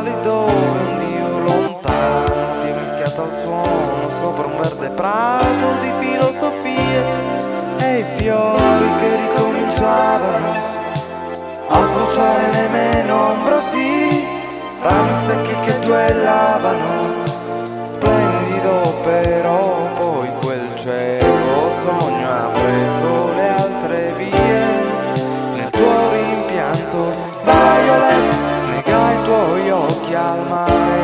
lì dove un Dio lontano è mischiato al suono sopra un verde prato di filosofie e i fiori che ricominciavano a sbocciare nei menombrosi rami secchi che duellavano splendido però poi quel cieco sogno ha occhi al mare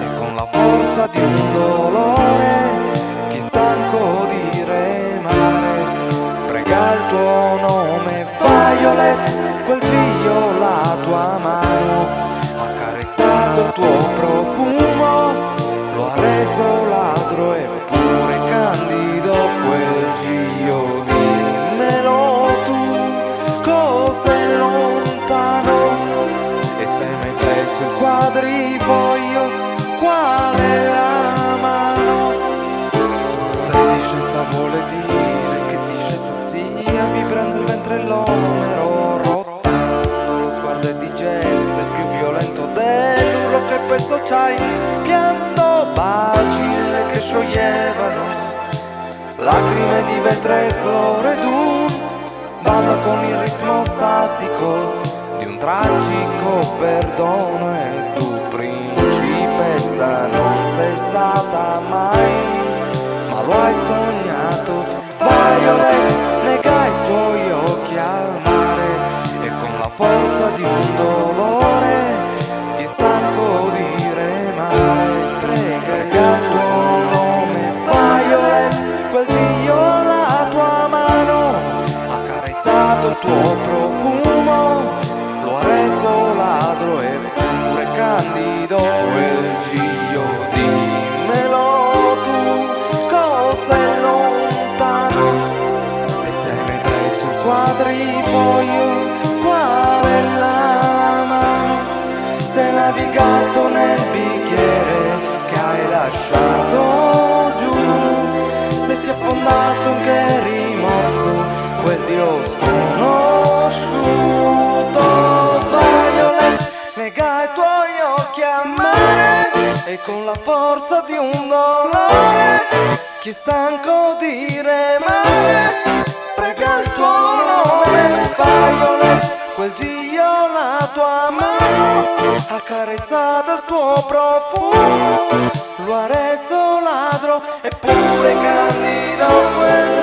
e con la forza di un dolore che stanco di remare prega il tuo nome Violet quel Dio hai preso il quadrifoglio qual è la mano? Se discesa vuole dire che discesa sia vibrando il ventre l'omero rottando lo sguardo è di gesso è più violento dell'urlo che penso c'hai pianto nelle che scioglievano lacrime di vetro e clore d'un ballo con il ritmo statico di un tragico perdono e tu principessa non sei stata mai ma lo hai sognato candido quel Dio dimmelo tu cos'è lontano? E se ne hai preso il quadrifoglio qual è la mano. Se hai navigato nel bicchiere che hai lasciato giù se ti è affondato anche con la forza di un dolore. Chi è stanco di remare prega il tuo nome Violet quel Dio la tua mano ha carezzato il tuo profumo. Lo ha reso ladro eppure candido quel Dio